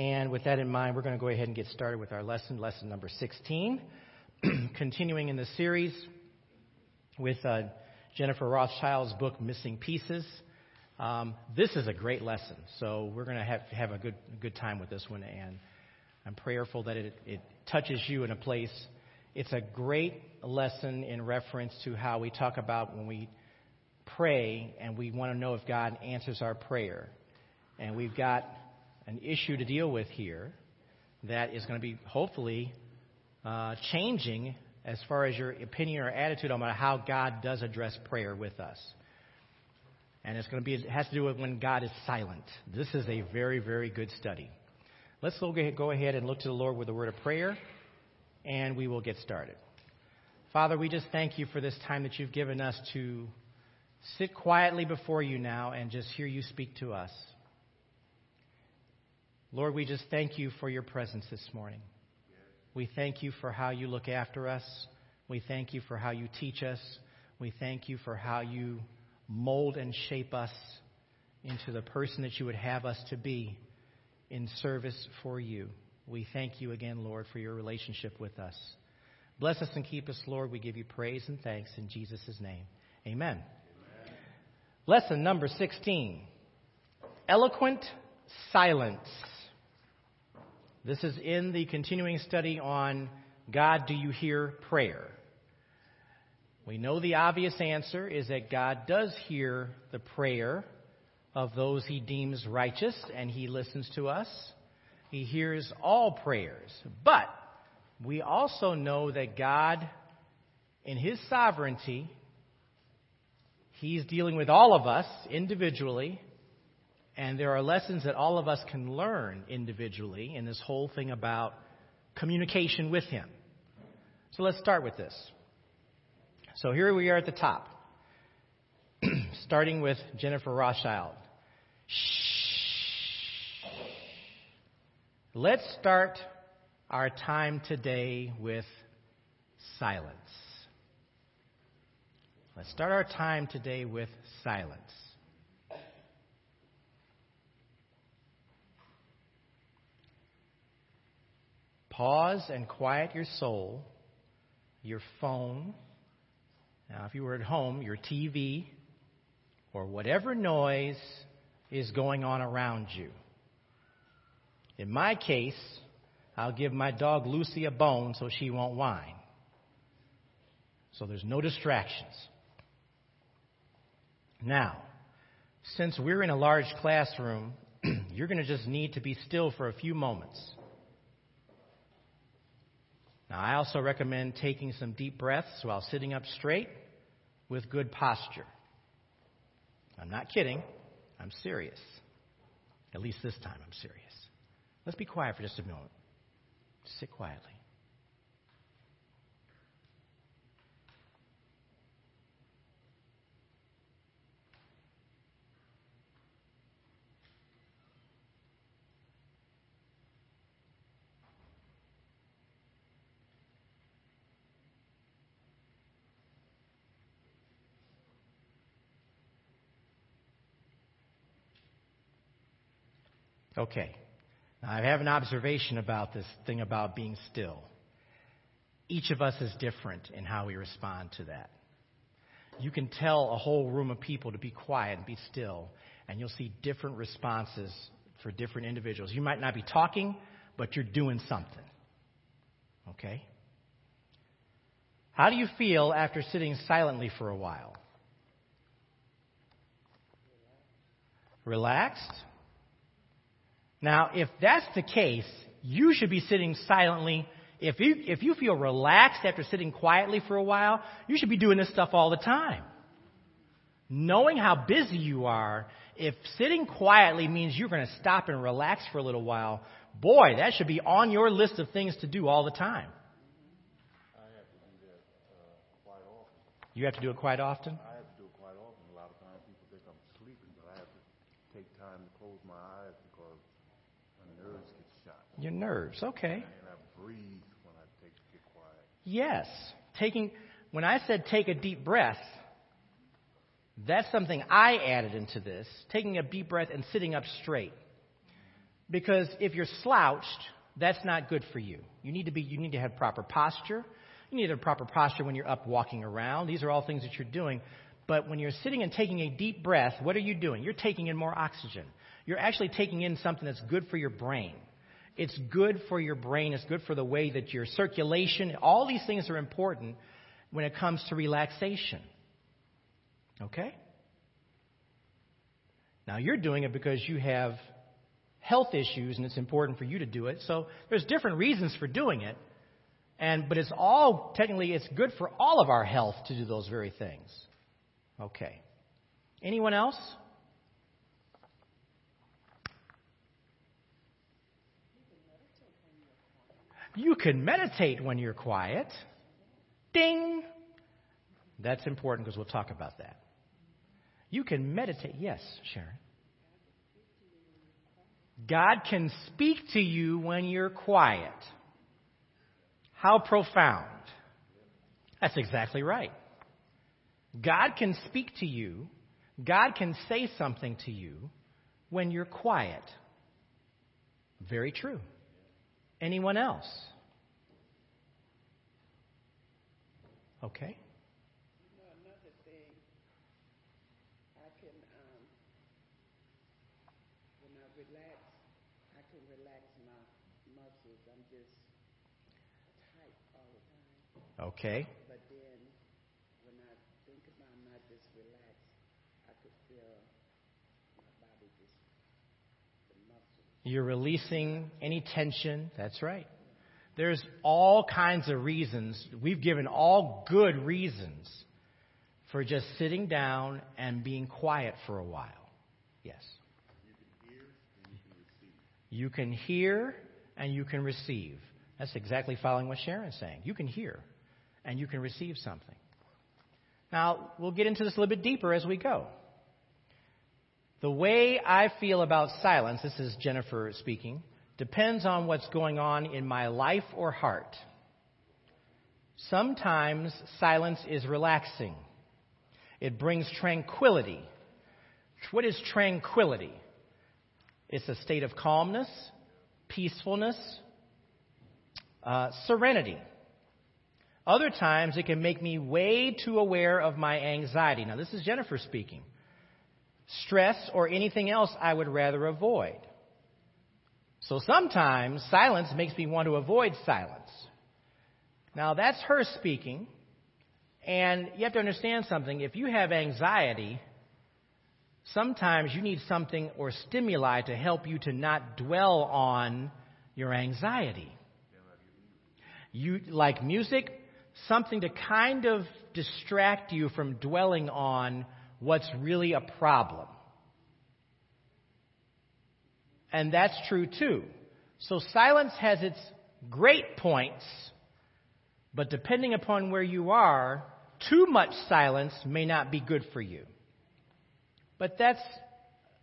And with that in mind, we're going to go ahead and get started with our lesson, lesson number 16. Continuing in the series with uh, Jennifer Rothschild's book, Missing Pieces. Um, this is a great lesson, so we're going to have, have a good, good time with this one, and I'm prayerful that it, it touches you in a place. It's a great lesson in reference to how we talk about when we pray and we want to know if God answers our prayer. And we've got an issue to deal with here that is going to be hopefully uh, changing as far as your opinion or attitude about how God does address prayer with us. And it's going to be it has to do with when God is silent. This is a very very good study. Let's go ahead and look to the Lord with a word of prayer, and we will get started. Father, we just thank you for this time that you've given us to sit quietly before you now and just hear you speak to us. Lord, we just thank you for your presence this morning. We thank you for how you look after us. We thank you for how you teach us. We thank you for how you mold and shape us into the person that you would have us to be in service for you. We thank you again, Lord, for your relationship with us. Bless us and keep us, Lord. We give you praise and thanks in Jesus' name. Amen. Amen. Lesson number 16 Eloquent Silence. This is in the continuing study on God, do you hear prayer? We know the obvious answer is that God does hear the prayer of those he deems righteous and he listens to us. He hears all prayers. But we also know that God, in his sovereignty, he's dealing with all of us individually and there are lessons that all of us can learn individually in this whole thing about communication with Him. So let's start with this. So here we are at the top, starting with Jennifer Rothschild. Shh. Let's start our time today with silence. Let's start our time today with silence. Pause and quiet your soul, your phone. Now, if you were at home, your TV, or whatever noise is going on around you. In my case, I'll give my dog Lucy a bone so she won't whine. So there's no distractions. Now, since we're in a large classroom, you're going to just need to be still for a few moments. Now, I also recommend taking some deep breaths while sitting up straight with good posture. I'm not kidding. I'm serious. At least this time, I'm serious. Let's be quiet for just a moment. Sit quietly. Okay. Now, I have an observation about this thing about being still. Each of us is different in how we respond to that. You can tell a whole room of people to be quiet and be still, and you'll see different responses for different individuals. You might not be talking, but you're doing something. Okay? How do you feel after sitting silently for a while? Relaxed? Now, if that's the case, you should be sitting silently. If you, if you feel relaxed after sitting quietly for a while, you should be doing this stuff all the time. Knowing how busy you are, if sitting quietly means you're going to stop and relax for a little while, boy, that should be on your list of things to do all the time. Have that, uh, You have to do it quite often? Your nerves, okay. And I breathe when I take get quiet. Yes. Taking when I said take a deep breath, that's something I added into this, taking a deep breath and sitting up straight. Because if you're slouched, that's not good for you. You need to be you need to have proper posture. You need have proper posture when you're up walking around. These are all things that you're doing. But when you're sitting and taking a deep breath, what are you doing? You're taking in more oxygen. You're actually taking in something that's good for your brain. It's good for your brain. It's good for the way that your circulation, all these things are important when it comes to relaxation. Okay? Now you're doing it because you have health issues and it's important for you to do it. So there's different reasons for doing it. And but it's all technically it's good for all of our health to do those very things. Okay. Anyone else? You can meditate when you're quiet. Ding. That's important because we'll talk about that. You can meditate. Yes, Sharon. God can speak to you when you're quiet. How profound. That's exactly right. God can speak to you, God can say something to you when you're quiet. Very true. Anyone else? Okay. You know, another thing, I can, um, when I relax, I can relax my muscles. I'm just tight all the time. Okay. But then, when I think about not just relax, I could feel my body just, the muscles. You're releasing any tension. That's right. There's all kinds of reasons. We've given all good reasons for just sitting down and being quiet for a while. Yes. You can hear and you can receive. That's exactly following what Sharon's saying. You can hear and you can receive something. Now, we'll get into this a little bit deeper as we go. The way I feel about silence, this is Jennifer speaking, depends on what's going on in my life or heart. Sometimes silence is relaxing. It brings tranquility. What is tranquility? It's a state of calmness, peacefulness, uh, serenity. Other times it can make me way too aware of my anxiety. Now, this is Jennifer speaking. Stress or anything else I would rather avoid. So sometimes silence makes me want to avoid silence. Now that's her speaking. And you have to understand something. If you have anxiety, sometimes you need something or stimuli to help you to not dwell on your anxiety. You like music, something to kind of distract you from dwelling on what's really a problem. And that's true too. So silence has its great points, but depending upon where you are, too much silence may not be good for you. But that's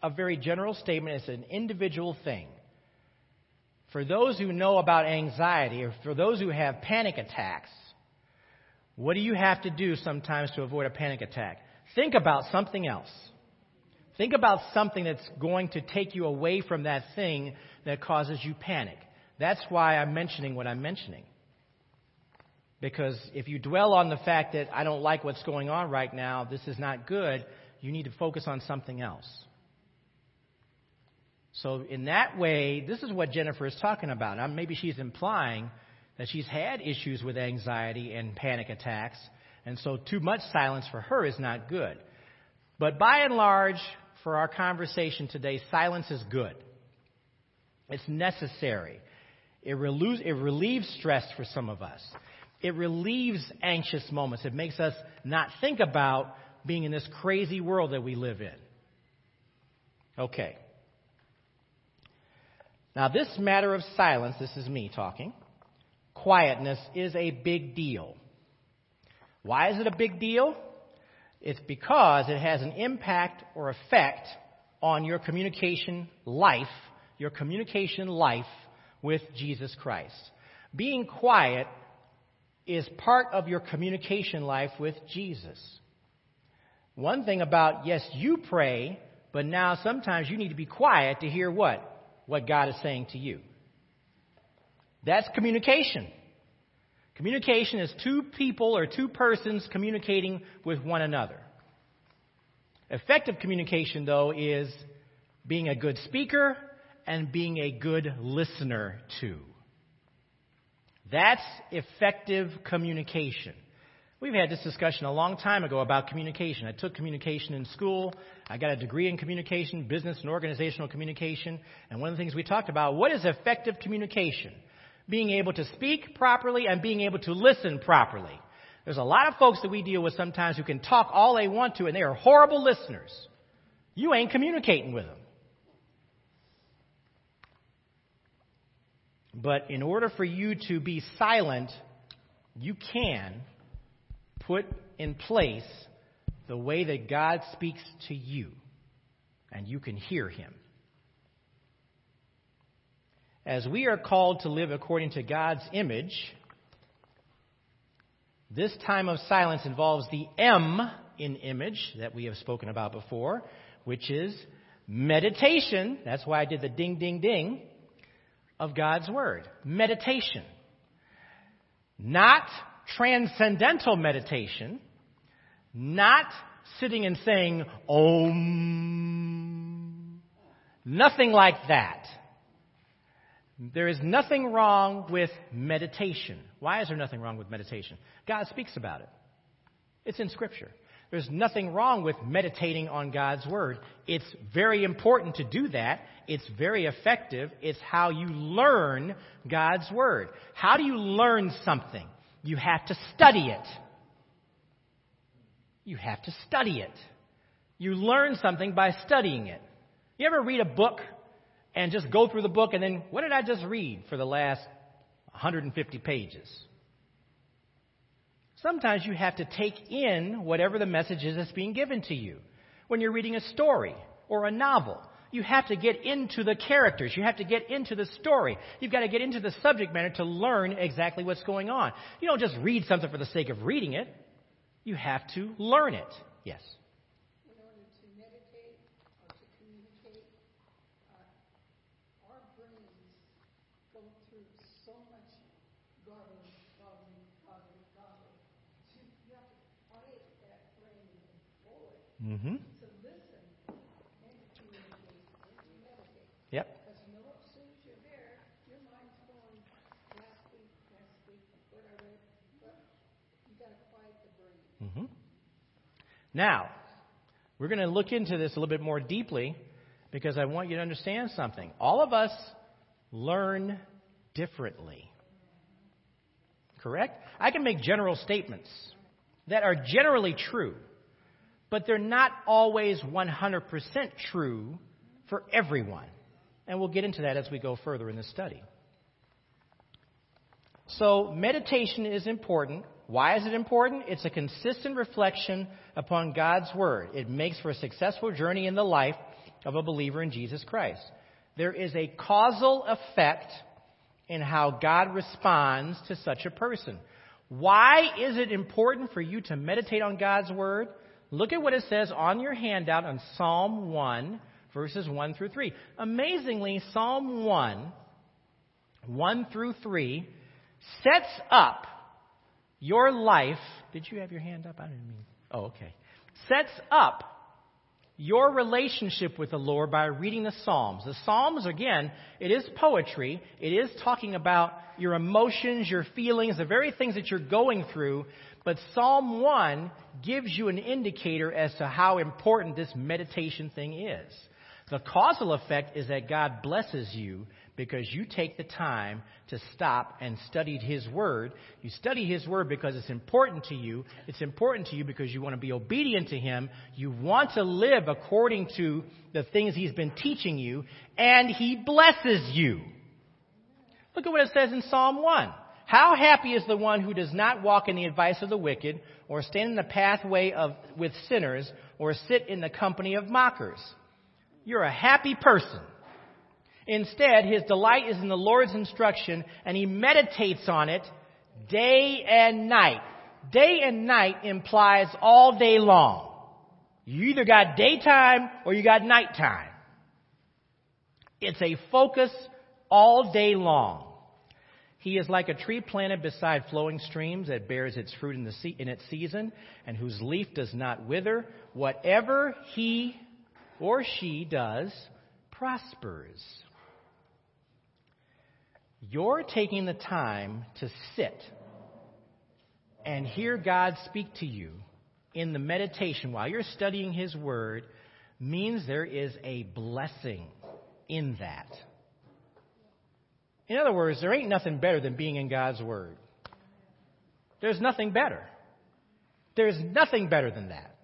a very general statement. It's an individual thing. For those who know about anxiety, or for those who have panic attacks, what do you have to do sometimes to avoid a panic attack? Think about something else. Think about something that's going to take you away from that thing that causes you panic. That's why I'm mentioning what I'm mentioning. Because if you dwell on the fact that I don't like what's going on right now, this is not good, you need to focus on something else. So, in that way, this is what Jennifer is talking about. Maybe she's implying that she's had issues with anxiety and panic attacks, and so too much silence for her is not good. But by and large, for our conversation today, silence is good. It's necessary. It relieves, it relieves stress for some of us. It relieves anxious moments. It makes us not think about being in this crazy world that we live in. Okay. Now, this matter of silence, this is me talking, quietness is a big deal. Why is it a big deal? It's because it has an impact or effect on your communication life, your communication life with Jesus Christ. Being quiet is part of your communication life with Jesus. One thing about, yes, you pray, but now sometimes you need to be quiet to hear what? what God is saying to you. That's communication. Communication is two people or two persons communicating with one another. Effective communication, though, is being a good speaker and being a good listener to. That's effective communication. We've had this discussion a long time ago about communication. I took communication in school. I got a degree in communication, business and organizational communication. And one of the things we talked about, what is effective communication? Being able to speak properly and being able to listen properly. There's a lot of folks that we deal with sometimes who can talk all they want to and they are horrible listeners. You ain't communicating with them. But in order for you to be silent, you can put in place the way that God speaks to you, and you can hear Him. As we are called to live according to God's image, this time of silence involves the M in image that we have spoken about before, which is meditation. That's why I did the ding, ding, ding of God's Word. Meditation. Not transcendental meditation, not sitting and saying, Om. Nothing like that. There is nothing wrong with meditation. Why is there nothing wrong with meditation? God speaks about it. It's in Scripture. There's nothing wrong with meditating on God's Word. It's very important to do that. It's very effective. It's how you learn God's Word. How do you learn something? You have to study it. You have to study it. You learn something by studying it. You ever read a book and just go through the book and then, what did I just read for the last 150 pages? Sometimes you have to take in whatever the message is that's being given to you. When you're reading a story or a novel, you have to get into the characters. You have to get into the story. You've got to get into the subject matter to learn exactly what's going on. You don't just read something for the sake of reading it. You have to learn it. Yes. in order to meditate or to communicate, uh, our brains go through so much garbage, garbage, garbage, garbage. To, you have to quiet that brain forward Mm-hmm. to listen and to communicate and to meditate. Yep. Because you know, as soon as you're there, your mind's going last week, last week, what I read, but you got to quiet the brain. Mm-hmm. Now, we're going to look into this a little bit more deeply because I want you to understand something. All of us learn differently. Correct? I can make general statements that are generally true, but they're not always 100% true for everyone. And we'll get into that as we go further in the study. So, meditation is important. Why is it important? It's a consistent reflection upon God's Word. It makes for a successful journey in the life of a believer in Jesus Christ. There is a causal effect in how God responds to such a person. Why is it important for you to meditate on God's Word? Look at what it says on your handout on Psalm 1, verses 1 through 3. Amazingly, Psalm 1, 1 through 3, sets up your life. Did you have your hand up? I didn't mean. Oh, okay. Sets up your relationship with the Lord by reading the Psalms. The Psalms, again, it is poetry. It is talking about your emotions, your feelings, the very things that you're going through. But Psalm 1 gives you an indicator as to how important this meditation thing is. The causal effect is that God blesses you because you take the time to stop and study His Word. You study His Word because it's important to you. It's important to you because you want to be obedient to Him. You want to live according to the things He's been teaching you, and He blesses you. Look at what it says in Psalm 1. How happy is the one who does not walk in the advice of the wicked, or stand in the pathway of, with sinners, or sit in the company of mockers. You're a happy person. Instead, his delight is in the Lord's instruction, and he meditates on it day and night. Day and night implies all day long. You either got daytime or you got nighttime. It's a focus all day long. He is like a tree planted beside flowing streams that bears its fruit in, se- in its season and whose leaf does not wither. Whatever he or she does prospers. You're taking the time to sit and hear God speak to you in the meditation while you're studying His Word means there is a blessing in that. In other words, there ain't nothing better than being in God's Word. There's nothing better. There's nothing better than that.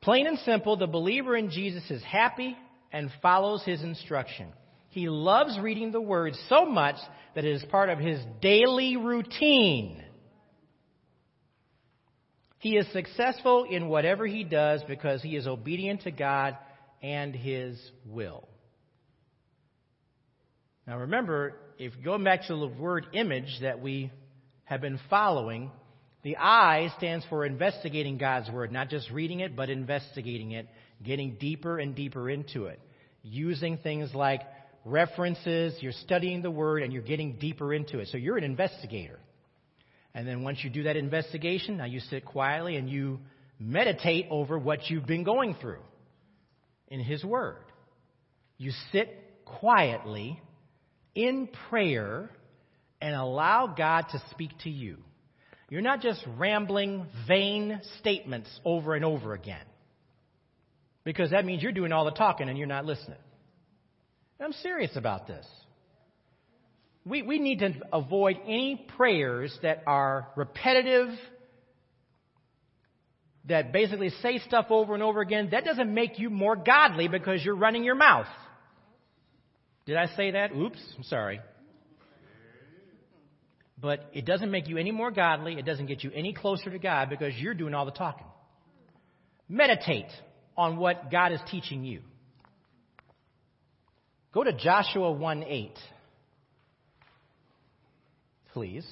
Plain and simple, the believer in Jesus is happy and follows his instruction. He loves reading the Word so much that it is part of his daily routine. He is successful in whatever he does because he is obedient to God and his will. Now remember, if going back to the word image that we have been following, the I stands for investigating God's word, not just reading it, but investigating it, getting deeper and deeper into it, using things like references, you're studying the word, and you're getting deeper into it. So you're an investigator. And then once you do that investigation, now you sit quietly and you meditate over what you've been going through in His Word. You sit quietly in prayer and allow God to speak to you. You're not just rambling, vain statements over and over again. Because that means you're doing all the talking and you're not listening. I'm serious about this. We, we need to avoid any prayers that are repetitive, that basically say stuff over and over again. That doesn't make you more godly because you're running your mouth. Did I say that? Oops, I'm sorry. But it doesn't make you any more godly. It doesn't get you any closer to God because you're doing all the talking. Meditate on what God is teaching you. Go to Joshua 1 8. Please.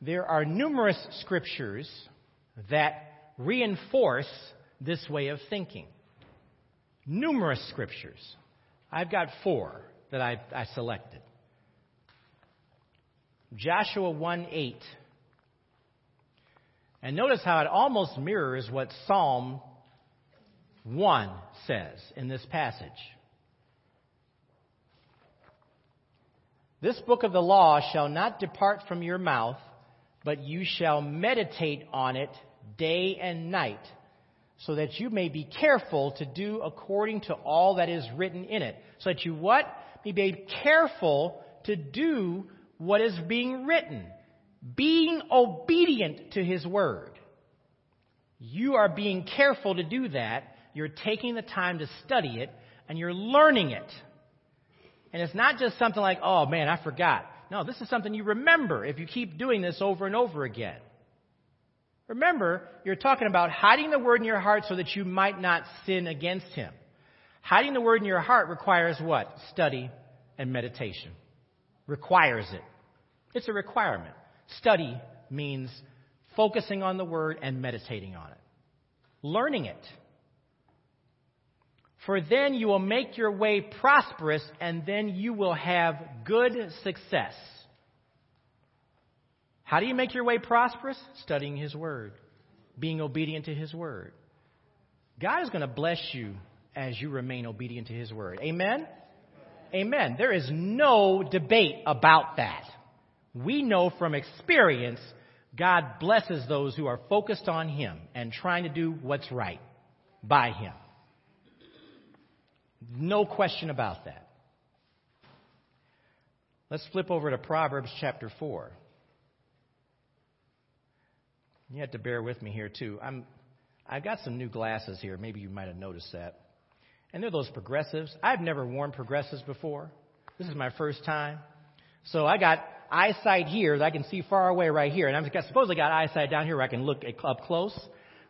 There are numerous scriptures that reinforce this way of thinking. Numerous scriptures. I've got four that I, I selected. Joshua 1 8. And notice how it almost mirrors what Psalm 1 says in this passage. This book of the law shall not depart from your mouth, but you shall meditate on it day and night, so that you may be careful to do according to all that is written in it. So that you what? Be made careful to do what is being written. Being obedient to his word. You are being careful to do that. You're taking the time to study it and you're learning it. And it's not just something like, oh man, I forgot. No, this is something you remember if you keep doing this over and over again. Remember, you're talking about hiding the word in your heart so that you might not sin against him. Hiding the word in your heart requires what? Study and meditation. Requires it. It's a requirement. Study means focusing on the word and meditating on it. Learning it. For then you will make your way prosperous and then you will have good success. How do you make your way prosperous? Studying His Word, being obedient to His Word. God is going to bless you as you remain obedient to His Word. Amen? Amen. There is no debate about that. We know from experience God blesses those who are focused on Him and trying to do what's right by Him. No question about that. Let's flip over to Proverbs chapter 4. You have to bear with me here too. I'm, I've got some new glasses here. Maybe you might have noticed that. And they're those progressives. I've never worn progressives before. This is my first time. So I got eyesight here that I can see far away right here. And I'm I suppose got eyesight down here where I can look up close.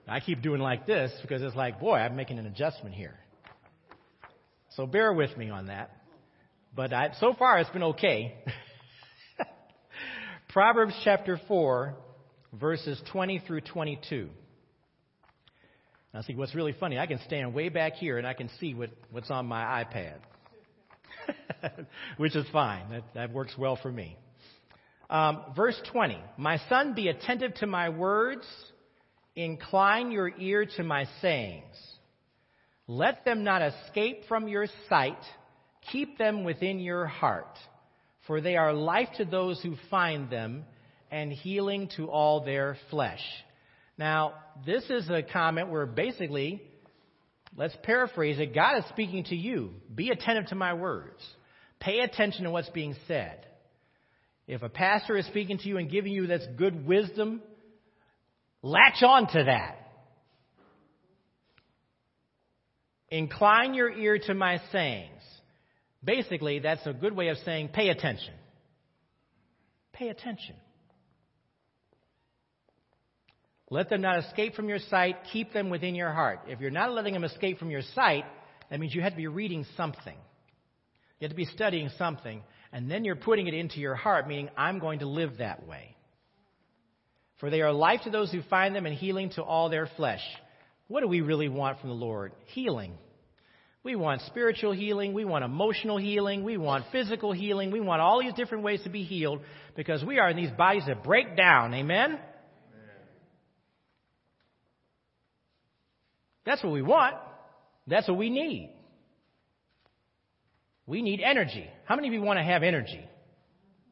I keep doing like this because it's like, boy, I'm making an adjustment here. So bear with me on that. But I, so far it's been okay. Proverbs chapter 4 verses 20 through 22. Now, see, what's really funny, I can stand way back here and I can see what, what's on my iPad, which is fine. That, that works well for me. Um, verse 20 My son, be attentive to my words, incline your ear to my sayings. Let them not escape from your sight, keep them within your heart, for they are life to those who find them and healing to all their flesh. Now, this is a comment where basically, let's paraphrase it God is speaking to you. Be attentive to my words, pay attention to what's being said. If a pastor is speaking to you and giving you this good wisdom, latch on to that. Incline your ear to my sayings. Basically, that's a good way of saying pay attention. Pay attention. Let them not escape from your sight. Keep them within your heart. If you're not letting them escape from your sight, that means you have to be reading something. You have to be studying something. And then you're putting it into your heart, meaning, I'm going to live that way. For they are life to those who find them and healing to all their flesh. What do we really want from the Lord? Healing. We want spiritual healing. We want emotional healing. We want physical healing. We want all these different ways to be healed because we are in these bodies that break down. Amen? That's what we want. That's what we need. We need energy. How many of you want to have energy?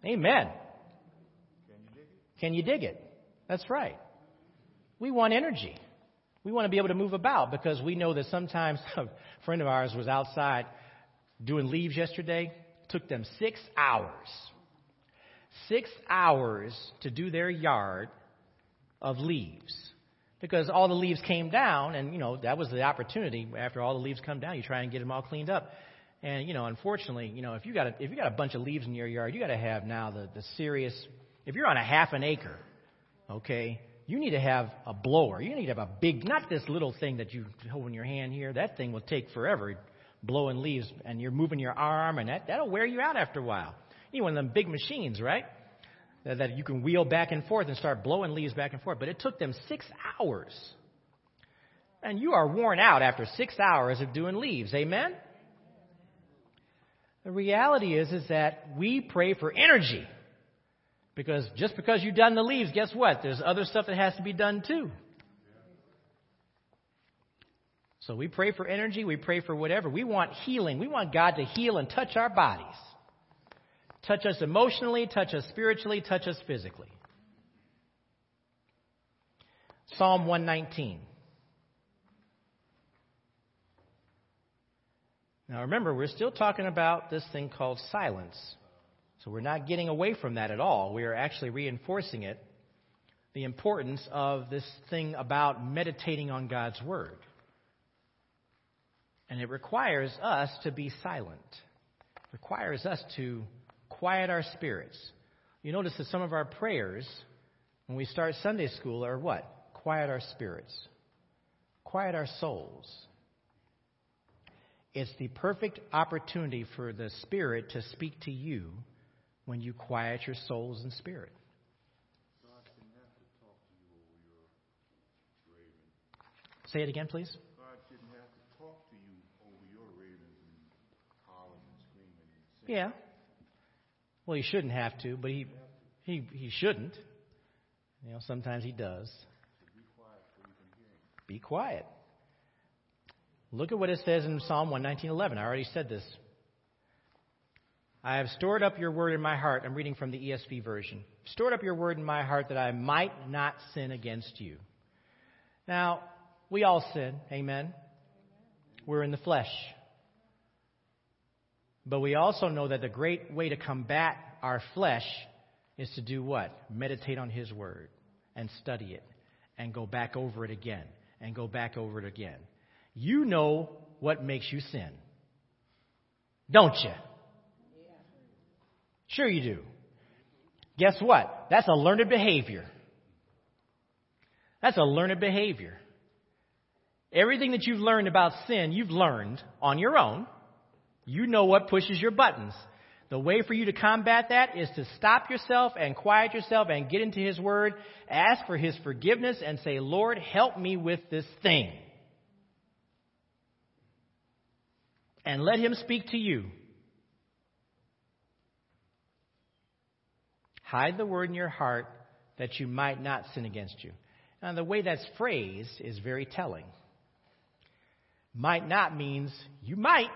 Amen. Can you dig it? You dig it? That's right. We want energy. We want to be able to move about because we know that sometimes a friend of ours was outside doing leaves yesterday. It took them six hours. Six hours to do their yard of leaves because all the leaves came down, and you know that was the opportunity. After all the leaves come down, you try and get them all cleaned up. And you know, unfortunately, you know, if you got a, if you got a bunch of leaves in your yard, you got to have now the the serious. If you're on a half an acre, okay, you need to have a blower. You need to have a big, not this little thing that you hold in your hand here. That thing will take forever blowing leaves, and you're moving your arm, and that that'll wear you out after a while. You need one of them big machines, right? Uh, that you can wheel back and forth and start blowing leaves back and forth. But it took them six hours. And you are worn out after six hours of doing leaves. Amen? The reality is, is that we pray for energy. Because just because you've done the leaves, guess what? There's other stuff that has to be done too. So we pray for energy, we pray for whatever. We want healing. We want God to heal and touch our bodies. Touch us emotionally, touch us spiritually, touch us physically. Psalm 119. Now remember, we're still talking about this thing called silence. So we're not getting away from that at all. We are actually reinforcing it, the importance of this thing about meditating on God's Word. And it requires us to be silent. It requires us to quiet our spirits. You notice that some of our prayers when we start Sunday school are what? Quiet our spirits, quiet our souls. It's the perfect opportunity for the Spirit to speak to you when you quiet your souls and spirit. Say it again, please. God didn't have to talk to you over your ravens and howling and screaming and Yeah. Well, he shouldn't have to, but he he he shouldn't. You know, sometimes he does. Be quiet. Look at what it says in Psalm 119:11. I already said this. I have stored up your word in my heart. I'm reading from the ESV version. Stored up your word in my heart that I might not sin against you. Now, we all sin. Amen. We're in the flesh. But we also know that the great way to combat our flesh is to do what? Meditate on His Word and study it and go back over it again and go back over it again. You know what makes you sin. Don't you? Sure you do. Guess what? That's a learned behavior. That's a learned behavior. Everything that you've learned about sin, you've learned on your own. You know what pushes your buttons. The way for you to combat that is to stop yourself and quiet yourself and get into His Word, ask for His forgiveness, and say, Lord, help me with this thing. And let Him speak to you. Hide the word in your heart that you might not sin against you. Now, the way that's phrased is very telling. Might not means you might,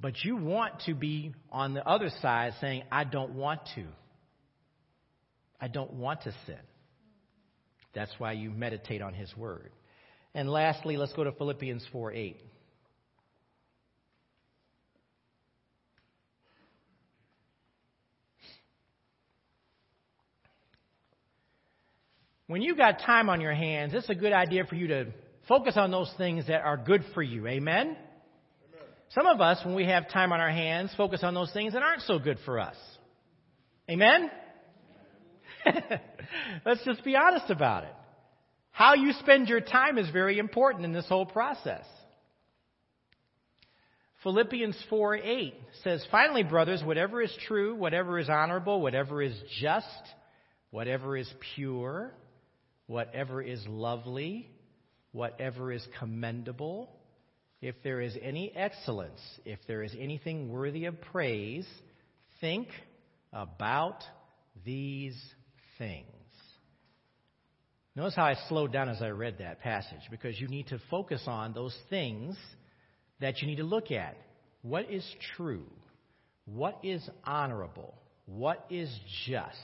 but you want to be on the other side saying, I don't want to. I don't want to sin. That's why you meditate on His Word. And lastly, let's go to Philippians 4 8. When you've got time on your hands, it's a good idea for you to focus on those things that are good for you. Amen? Some of us, when we have time on our hands, focus on those things that aren't so good for us. Amen? Let's just be honest about it. How you spend your time is very important in this whole process. Philippians 4 8 says, Finally, brothers, whatever is true, whatever is honorable, whatever is just, whatever is pure, whatever is lovely, whatever is commendable, if there is any excellence, if there is anything worthy of praise, think about these things. Notice how I slowed down as I read that passage because you need to focus on those things that you need to look at. What is true? What is honorable? What is just?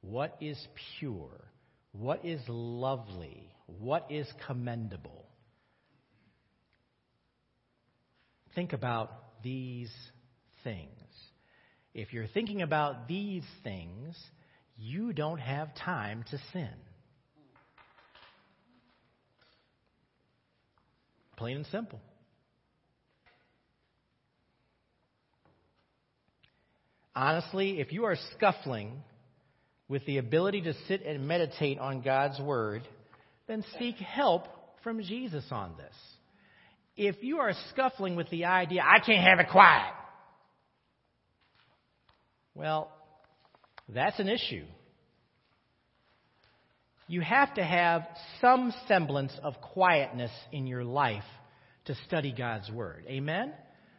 What is pure? What is lovely? What is commendable? Think about these things. If you're thinking about these things, you don't have time to sin. Plain and simple. Honestly, if you are scuffling with the ability to sit and meditate on God's Word, then seek help from Jesus on this. If you are scuffling with the idea, I can't have it quiet, well, that's an issue. You have to have some semblance of quietness in your life to study God's Word. Amen?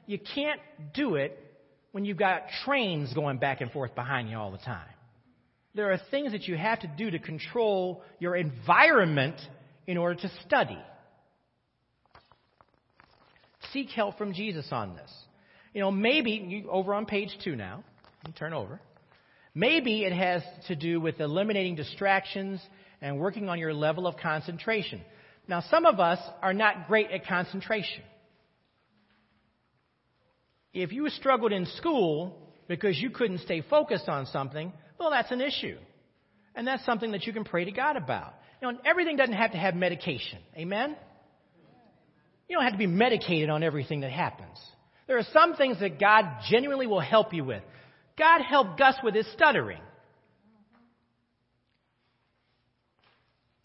You can't do it when you've got trains going back and forth behind you all the time. There are things that you have to do to control your environment in order to study. Seek help from Jesus on this. You know, maybe, over on page two now, you turn over. Maybe it has to do with eliminating distractions and working on your level of concentration. Now, some of us are not great at concentration. If you struggled in school because you couldn't stay focused on something, well, that's an issue. And that's something that you can pray to God about. You know, everything doesn't have to have medication. Amen? You don't have to be medicated on everything that happens. There are some things that God genuinely will help you with. God helped Gus with his stuttering.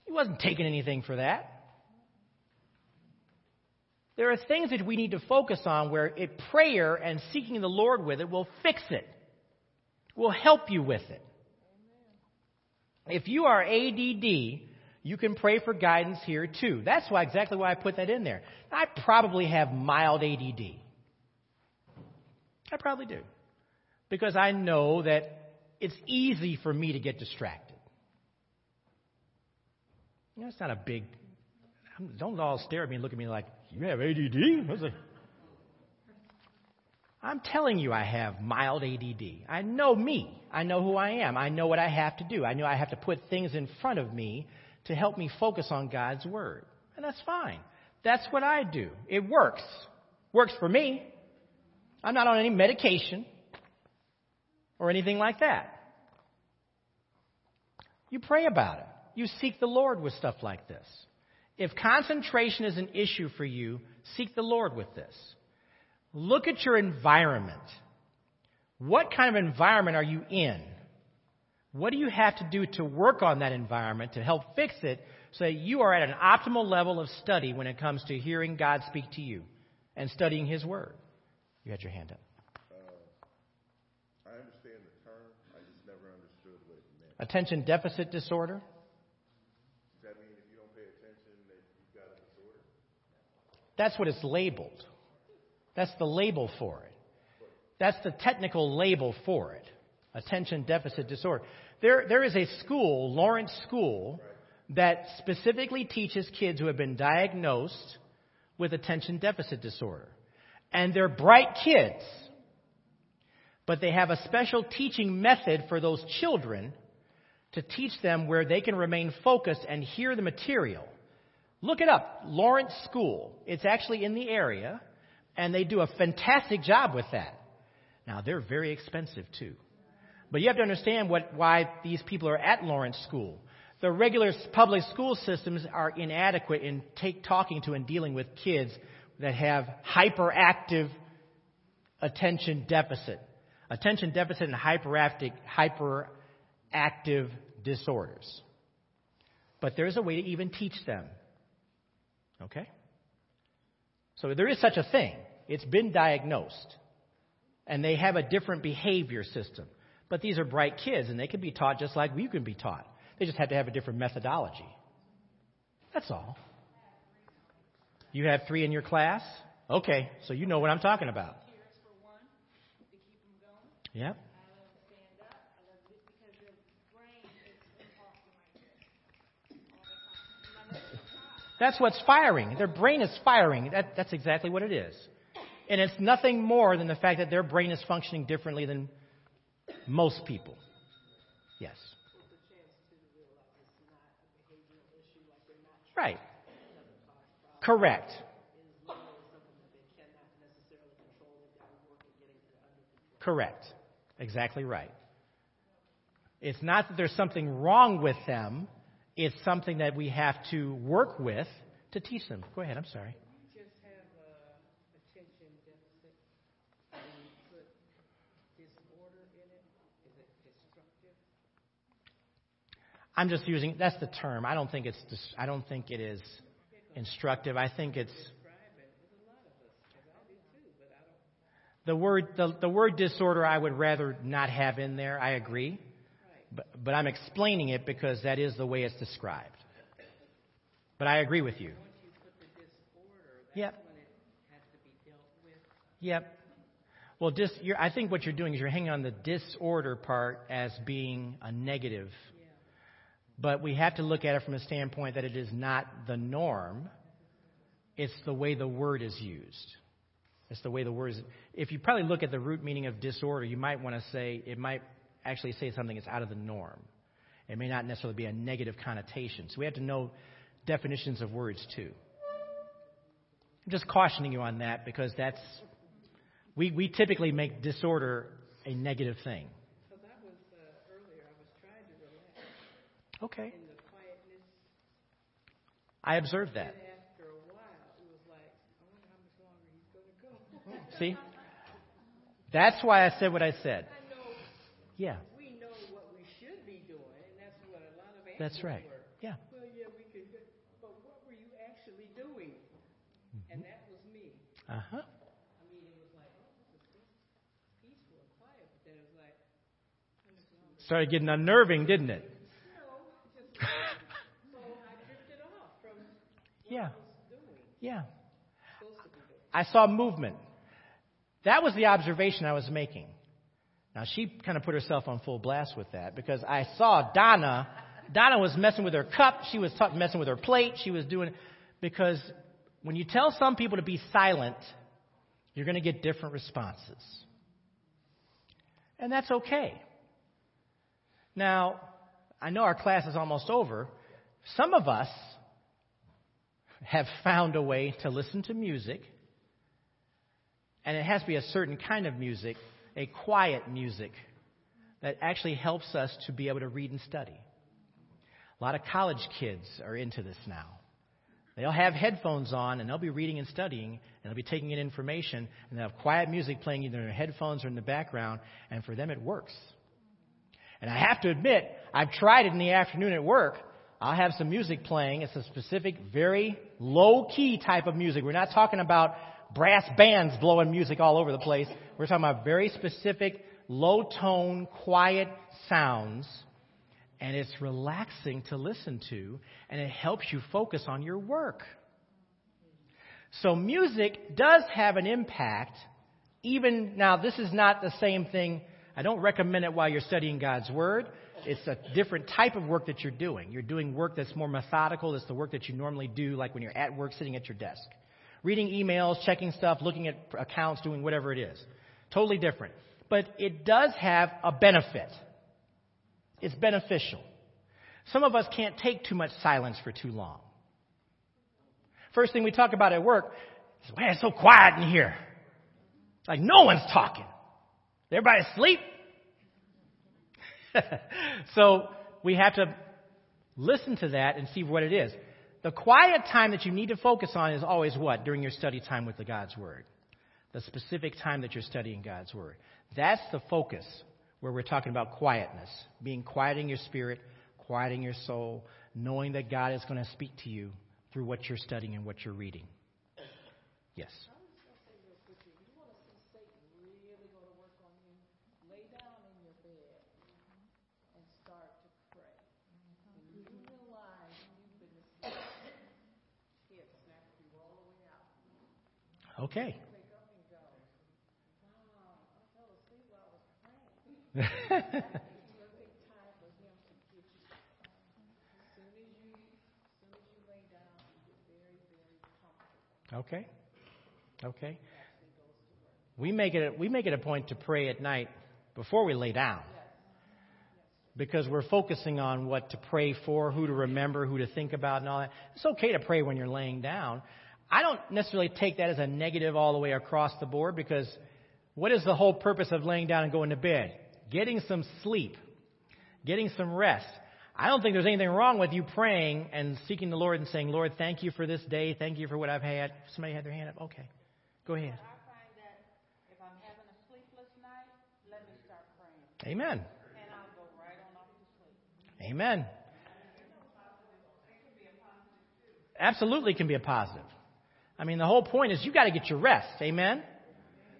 He wasn't taking anything for that. There are things that we need to focus on where it, prayer and seeking the Lord with it will fix it, will help you with it. If you are ADD, you can pray for guidance here too. That's why exactly why I put that in there. I probably have mild ADD. I probably do. Because I know that it's easy for me to get distracted. You know, it's not a big. Don't all stare at me and look at me like, you have ADD? I'm telling you, I have mild ADD. I know me. I know who I am. I know what I have to do. I know I have to put things in front of me to help me focus on God's Word. And that's fine. That's what I do. It works. Works for me. I'm not on any medication or anything like that. You pray about it. You seek the Lord with stuff like this. If concentration is an issue for you, seek the Lord with this. Look at your environment. What kind of environment are you in? What do you have to do to work on that environment to help fix it so that you are at an optimal level of study when it comes to hearing God speak to you and studying His Word? You had your hand up. Uh, I understand the term. I just never understood what it meant. Attention deficit disorder. Does that mean if you don't pay attention that you've got a disorder? That's what it's labeled. That's the label for it. That's the technical label for it. Attention deficit disorder. There, there is a school, Lawrence School, that specifically teaches kids who have been diagnosed with attention deficit disorder. And they're bright kids. But they have a special teaching method for those children to teach them where they can remain focused and hear the material. Look it up. Lawrence School. It's actually in the area, and they do a fantastic job with that. Now, they're very expensive too. But you have to understand what, why these people are at Lawrence School. The regular public school systems are inadequate in take, talking to and dealing with kids that have hyperactive attention deficit. Attention deficit and hyperactive, hyperactive disorders. But there's a way to even teach them. Okay? So there is such a thing. It's been diagnosed. And they have a different behavior system. But these are bright kids, and they can be taught just like we can be taught. They just have to have a different methodology. That's all. You have three in your class? Okay, so you know what I'm talking about. Yep. That's what's firing. Their brain is firing. That, that's exactly what it is. And it's nothing more than the fact that their brain is functioning differently than most people. Yes. Right. Correct. Correct. Exactly right. It's not that there's something wrong with them, it's something that we have to work with to teach them. Go ahead, I'm sorry. Just have attention deficit and you put disorder in it? Is it destructive? I'm just using that's the term. I don't think it's I don't think it is instructive. I think it's the word the, the word disorder I would rather not have in there. I agree. But, but I'm explaining it because that is the way it's described. But I agree with you. Once you put the disorder, that's Yep. when it has to be dealt with. Yep. Well, dis, you're, I think what you're doing is you're hanging on the disorder part as being a negative. But we have to look at it from a standpoint that it is not the norm. It's the way the word is used. It's the way the word is. If you probably look at the root meaning of disorder, you might want to say, it might actually say something that's out of the norm. It may not necessarily be a negative connotation. So we have to know definitions of words too. I'm just cautioning you on that because that's, we, we typically make disorder a negative thing. Because I was, uh, earlier, I was trying to relax Okay. in the quietness. I observed that. And after a while, it was like, I wonder how much longer he's going to go. See? That's why I said what I said. I know Yeah, we know what we should be doing, and that's what a lot of answers that's right. were. Yeah. Well, yeah, we could, but what were you actually doing? And that was me. Uh huh. I mean, it was like, oh, this is good, peaceful and quiet, but then it was like, how much longer? Started getting unnerving, didn't it? No, just so I drifted off from what Yeah. I was doing, Yeah. supposed to be doing. I saw movement. That was the observation I was making. Now, she kind of put herself on full blast with that because I saw Donna. Donna was messing with her cup. She was t- messing with her plate. She was doing. Because when you tell some people to be silent, you're going to get different responses. And that's okay. Now, I know our class is almost over. Some of us have found a way to listen to music and it has to be a certain kind of music, a quiet music that actually helps us to be able to read and study. A lot of college kids are into this now. They'll have headphones on and they'll be reading and studying and they'll be taking in information and they'll have quiet music playing either in their headphones or in the background and for them it works. And I have to admit, I've tried it in the afternoon at work. I'll have some music playing. It's a specific, very low key type of music. We're not talking about brass bands blowing music all over the place. We're talking about very specific, low tone, quiet sounds. and it's relaxing to listen to, and it helps you focus on your work. So music does have an impact. Even now, this is not the same thing. I don't recommend it while you're studying God's Word. It's a different type of work that you're doing. You're doing work that's more methodical. It's the work that you normally do, like when you're at work, sitting at your desk. Reading emails, checking stuff, looking at accounts, doing whatever it is. Totally different. But it does have a benefit. It's beneficial. Some of us can't take too much silence for too long. First thing we talk about at work is, man, it's so quiet in here. Like no one's talking. Everybody asleep? so we have to listen to that and see what it is. The quiet time that you need to focus on is always what? During your study time with the God's Word. The specific time that you're studying God's Word. That's the focus where we're talking about quietness. Being quiet in your spirit, quieting your soul, knowing that God is going to speak to you through what you're studying and what you're reading. Yes. Okay. okay. Okay. We make it we make it a point to pray at night before we lay down. Because we're focusing on what to pray for, who to remember, who to think about, and all that. It's okay to pray when you're laying down. I don't necessarily take that as a negative all the way across the board because what is the whole purpose of laying down and going to bed? Getting some sleep, getting some rest. I don't think there's anything wrong with you praying and seeking the Lord and saying, Lord, thank you for this day. Thank you for what I've had. Somebody had their hand up? Okay. Go ahead. I find that if I'm having a sleepless night, let me start praying. Amen. And I'll go right on off to sleep. Amen. Absolutely can be a positive. I mean, the whole point is you got to get your rest. Amen.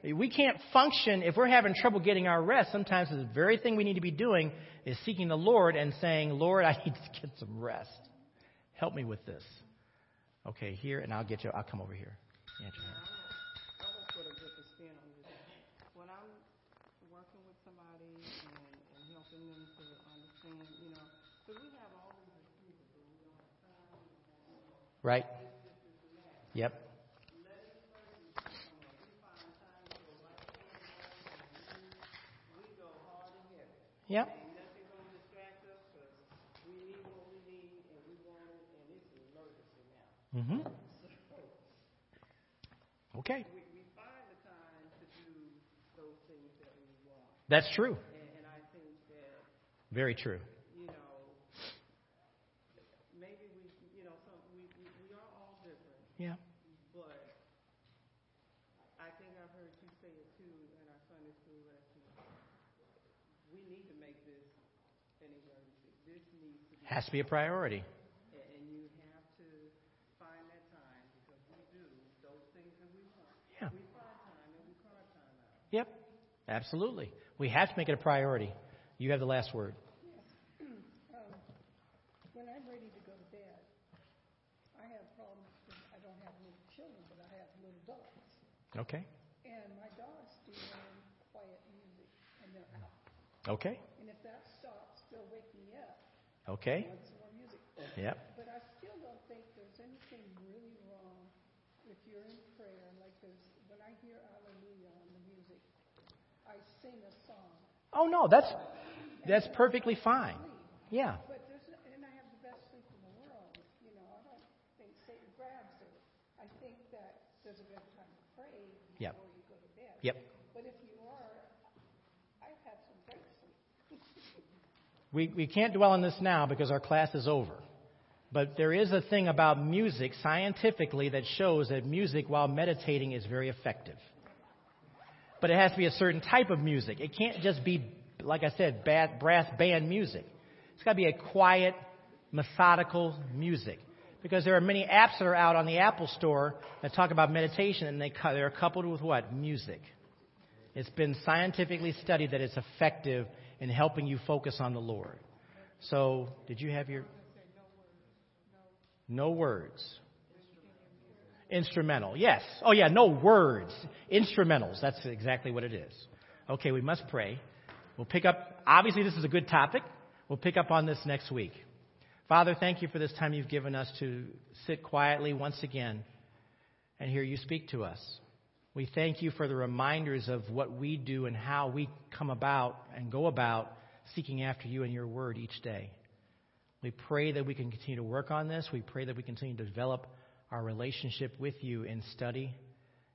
We can't function if we're having trouble getting our rest. Sometimes the very thing we need to be doing is seeking the Lord and saying, Lord, I need to get some rest. Help me with this. Okay, here, and I'll get you. I'll come over here. I will put a good spin on this. When I'm working with somebody and, and helping them to understand, you know, because we have all these excuses, but we don't have time. Right? Yep. We go hard and heavy. Yep. Ain't nothing gonna distract us because we need what we need and we want it and it's an emergency now. Mm-hmm. Okay. We, we find the time to do those things that we want. That's true. And, and I think that Very true. you know, maybe we, you know, some, we, we, we are all different, Yeah. but I think I've heard you say it too in our Sunday school lesson. We need to make this an emergency. This needs to be, Has to be a priority. and and you have to find that time because we do those things that we want. Yeah. We find time and we carve time out. Yep. Absolutely. We have to make it a priority. You have the last word. Um, when I'm ready to go to bed, I have problems with, I don't have little children, but I have little dogs. Okay. And my dogs do quiet music, and they're out. Okay. And if that stops, they'll wake me up. Okay. Want some more music. Yep. But I still don't think there's anything really wrong if you're in prayer. Like there's, when I hear Alleluia on the music, I sing a song. Oh no, that's that's perfectly fine. Yeah. But there's, and I have the best sleep in the world. You know, I don't think Satan grabs it. I think that there's a good time to pray before Yep. you go to bed. Yep. But if you are, I've had some great sleep. We we can't dwell on this now because our class is over. But there is a thing about music scientifically that shows that music while meditating is very effective. But it has to be a certain type of music. It can't just be, like I said, bad, brass band music. It's got to be a quiet, methodical music. Because there are many apps that are out on the Apple Store that talk about meditation, and they, they're coupled with what? Music. It's been scientifically studied that it's effective in helping you focus on the Lord. So, did you have your. No words. Instrumental. Yes. Oh, yeah, no words. Instrumentals. That's exactly what it is. Okay, we must pray. We'll pick up. Obviously, this is a good topic. We'll pick up on this next week. Father, thank you for this time you've given us to sit quietly once again and hear you speak to us. We thank you for the reminders of what we do and how we come about and go about seeking after you and your word each day. We pray that we can continue to work on this. We pray that we continue to develop our relationship with you in study,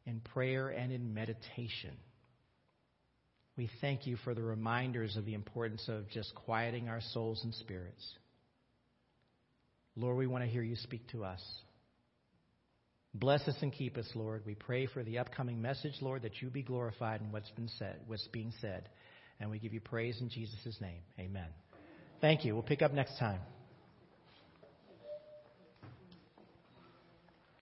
in prayer, and in meditation. We thank you for the reminders of the importance of just quieting our souls and spirits. Lord, we want to hear you speak to us. Bless us and keep us, Lord. We pray for the upcoming message, Lord, that you be glorified in what's been said, what's being said. And we give you praise in Jesus' name. Amen. Thank you. We'll pick up next time.